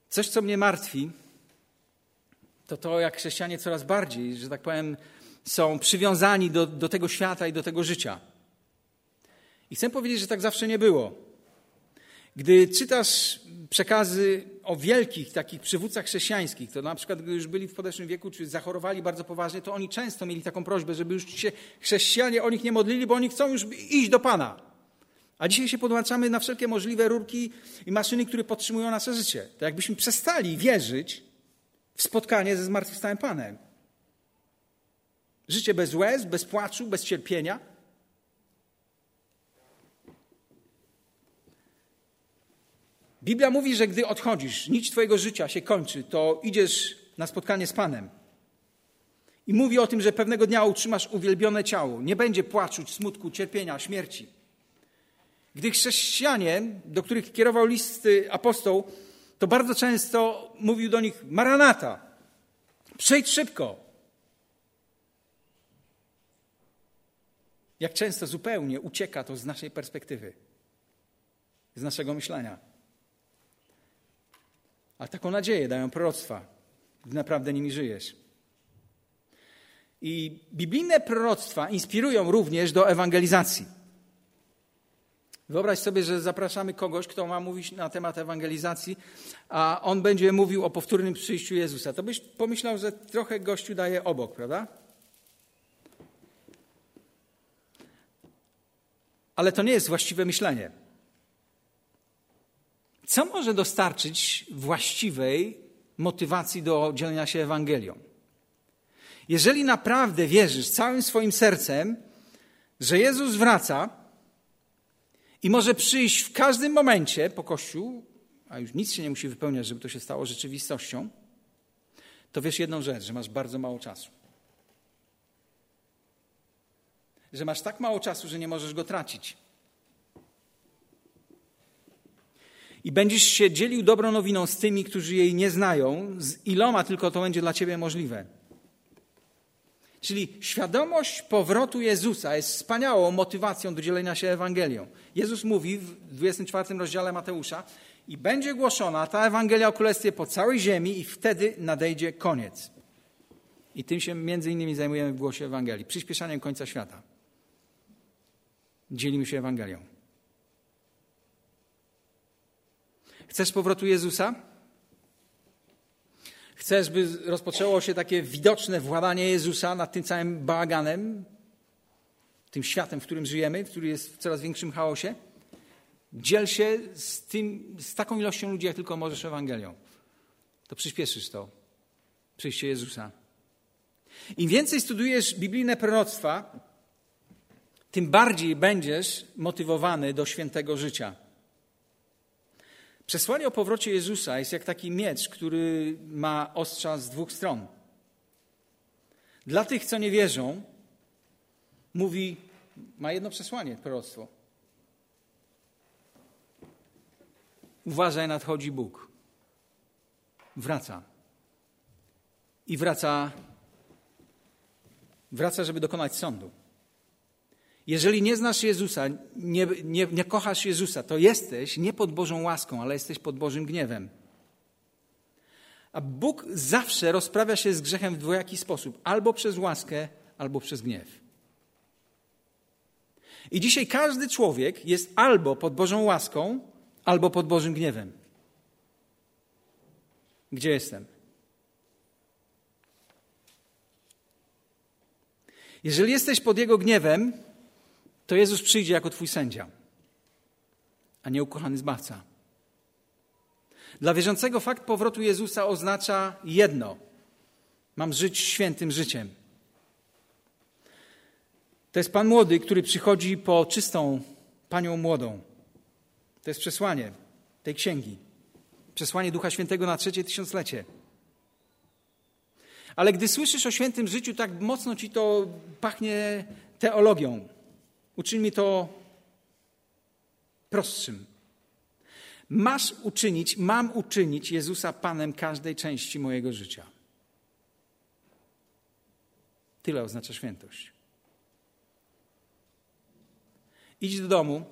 Coś, co mnie martwi, to to, jak chrześcijanie coraz bardziej, że tak powiem, są przywiązani do, do tego świata i do tego życia. I chcę powiedzieć, że tak zawsze nie było. Gdy czytasz przekazy o wielkich takich przywódcach chrześcijańskich, to na przykład gdy już byli w podeszłym wieku, czy zachorowali bardzo poważnie, to oni często mieli taką prośbę, żeby już się chrześcijanie o nich nie modlili, bo oni chcą już iść do Pana. A dzisiaj się podłączamy na wszelkie możliwe rurki i maszyny, które podtrzymują nasze życie. To jakbyśmy przestali wierzyć w spotkanie ze zmartwychwstałym Panem. Życie bez łez, bez płaczu, bez cierpienia – Biblia mówi, że gdy odchodzisz, nic Twojego życia się kończy, to idziesz na spotkanie z Panem. I mówi o tym, że pewnego dnia utrzymasz uwielbione ciało. Nie będzie płaczu, smutku, cierpienia, śmierci. Gdy chrześcijanie, do których kierował listy apostoł, to bardzo często mówił do nich: Maranata, przejdź szybko. Jak często zupełnie ucieka to z naszej perspektywy, z naszego myślenia. A taką nadzieję dają proroctwa, gdy naprawdę nimi żyjesz. I biblijne proroctwa inspirują również do ewangelizacji. Wyobraź sobie, że zapraszamy kogoś, kto ma mówić na temat ewangelizacji, a on będzie mówił o powtórnym przyjściu Jezusa. To byś pomyślał, że trochę gościu daje obok, prawda? Ale to nie jest właściwe myślenie. Co może dostarczyć właściwej motywacji do dzielenia się Ewangelią? Jeżeli naprawdę wierzysz całym swoim sercem, że Jezus wraca i może przyjść w każdym momencie po Kościół, a już nic się nie musi wypełniać, żeby to się stało rzeczywistością, to wiesz jedną rzecz, że masz bardzo mało czasu. Że masz tak mało czasu, że nie możesz go tracić. I będziesz się dzielił dobrą nowiną z tymi, którzy jej nie znają, z iloma tylko to będzie dla ciebie możliwe. Czyli świadomość powrotu Jezusa jest wspaniałą motywacją do dzielenia się Ewangelią. Jezus mówi w 24 rozdziale Mateusza i będzie głoszona ta Ewangelia o Królestwie po całej ziemi i wtedy nadejdzie koniec. I tym się między innymi zajmujemy w głosie Ewangelii. Przyspieszaniem końca świata. Dzielimy się Ewangelią. Chcesz powrotu Jezusa? Chcesz, by rozpoczęło się takie widoczne władanie Jezusa nad tym całym bałaganem, tym światem, w którym żyjemy, który jest w coraz większym chaosie? Dziel się z, tym, z taką ilością ludzi, jak tylko możesz Ewangelią. To przyspieszysz to. Przyjście Jezusa. Im więcej studujesz biblijne proroctwa, tym bardziej będziesz motywowany do świętego życia. Przesłanie o powrocie Jezusa jest jak taki miecz, który ma ostrza z dwóch stron. Dla tych, co nie wierzą, mówi, ma jedno przesłanie, proroctwo. Uważaj, nadchodzi Bóg. Wraca. I wraca, wraca, żeby dokonać sądu. Jeżeli nie znasz Jezusa, nie, nie, nie kochasz Jezusa, to jesteś nie pod Bożą łaską, ale jesteś pod Bożym gniewem. A Bóg zawsze rozprawia się z grzechem w dwojaki sposób: albo przez łaskę, albo przez gniew. I dzisiaj każdy człowiek jest albo pod Bożą łaską, albo pod Bożym gniewem. Gdzie jestem? Jeżeli jesteś pod Jego gniewem, to Jezus przyjdzie jako Twój sędzia, a nie ukochany zbawca. Dla wierzącego fakt powrotu Jezusa oznacza jedno: mam żyć świętym życiem. To jest Pan młody, który przychodzi po czystą panią młodą. To jest przesłanie tej księgi. Przesłanie Ducha Świętego na trzecie tysiąclecie. Ale gdy słyszysz o świętym życiu, tak mocno ci to pachnie teologią. Uczyń to prostszym. Masz uczynić, mam uczynić Jezusa Panem każdej części mojego życia. Tyle oznacza świętość. Idź do domu,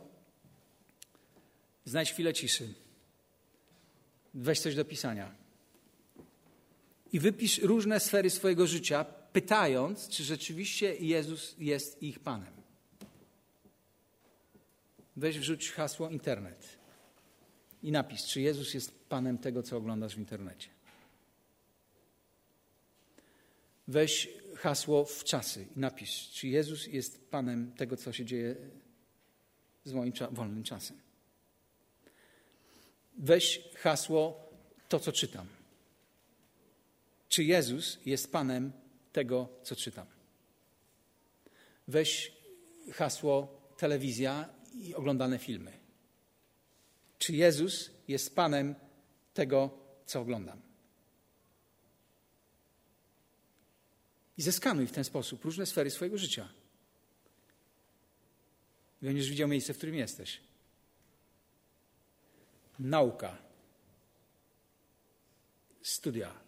znajdź chwilę ciszy, weź coś do pisania i wypisz różne sfery swojego życia, pytając, czy rzeczywiście Jezus jest ich Panem. Weź wrzuć hasło internet i napisz, czy Jezus jest Panem tego, co oglądasz w internecie. Weź hasło w czasy i napisz, czy Jezus jest Panem tego, co się dzieje z moim wolnym czasem. Weź hasło to, co czytam. Czy Jezus jest Panem tego, co czytam? Weź hasło telewizja i oglądane filmy. Czy Jezus jest Panem tego, co oglądam? I zeskanuj w ten sposób różne sfery swojego życia. I będziesz widział miejsce, w którym jesteś. Nauka. Studia.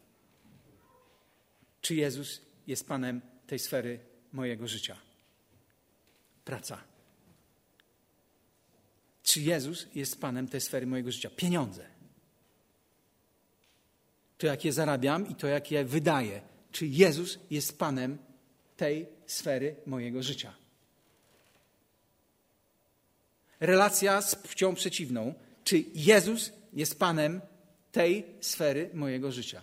Czy Jezus jest Panem tej sfery mojego życia? Praca. Czy Jezus jest Panem tej sfery mojego życia? Pieniądze. To, jak je zarabiam i to, jak je wydaję. Czy Jezus jest Panem tej sfery mojego życia? Relacja z płcią przeciwną. Czy Jezus jest Panem tej sfery mojego życia?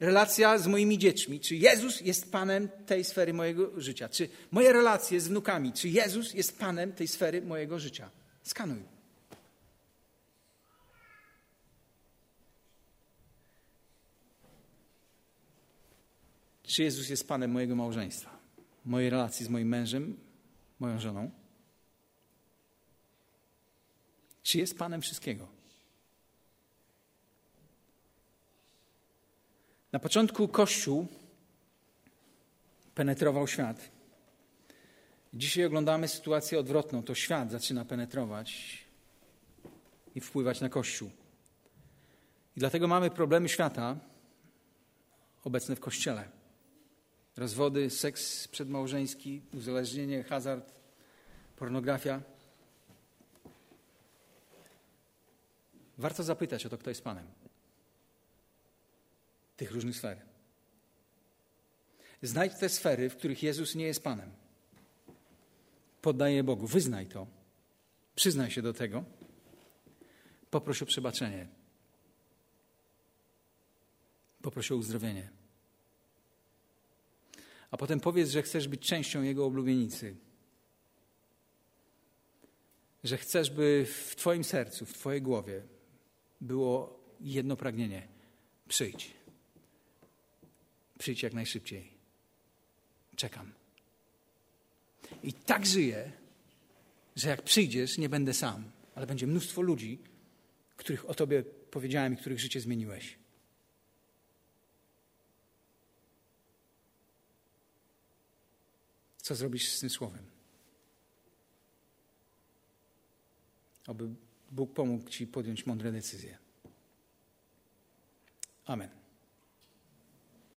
Relacja z moimi dziećmi, czy Jezus jest Panem tej sfery mojego życia, czy moje relacje z wnukami, czy Jezus jest Panem tej sfery mojego życia. Skanuj. Czy Jezus jest Panem mojego małżeństwa, mojej relacji z moim mężem, moją żoną? Czy jest Panem wszystkiego? Na początku Kościół penetrował świat. Dzisiaj oglądamy sytuację odwrotną. To świat zaczyna penetrować i wpływać na Kościół. I dlatego mamy problemy świata obecne w Kościele. Rozwody, seks przedmałżeński, uzależnienie, hazard, pornografia. Warto zapytać o to, kto jest Panem tych różnych sfer. Znajdź te sfery, w których Jezus nie jest Panem. Poddaj je Bogu. Wyznaj to. Przyznaj się do tego. Poproś o przebaczenie. Poproś o uzdrowienie. A potem powiedz, że chcesz być częścią Jego oblubienicy. Że chcesz, by w Twoim sercu, w Twojej głowie było jedno pragnienie: przyjdź. Przyjdź jak najszybciej. Czekam. I tak żyję, że jak przyjdziesz, nie będę sam, ale będzie mnóstwo ludzi, których o Tobie powiedziałem i których życie zmieniłeś. Co zrobisz z tym słowem? Aby Bóg pomógł Ci podjąć mądre decyzje. Amen.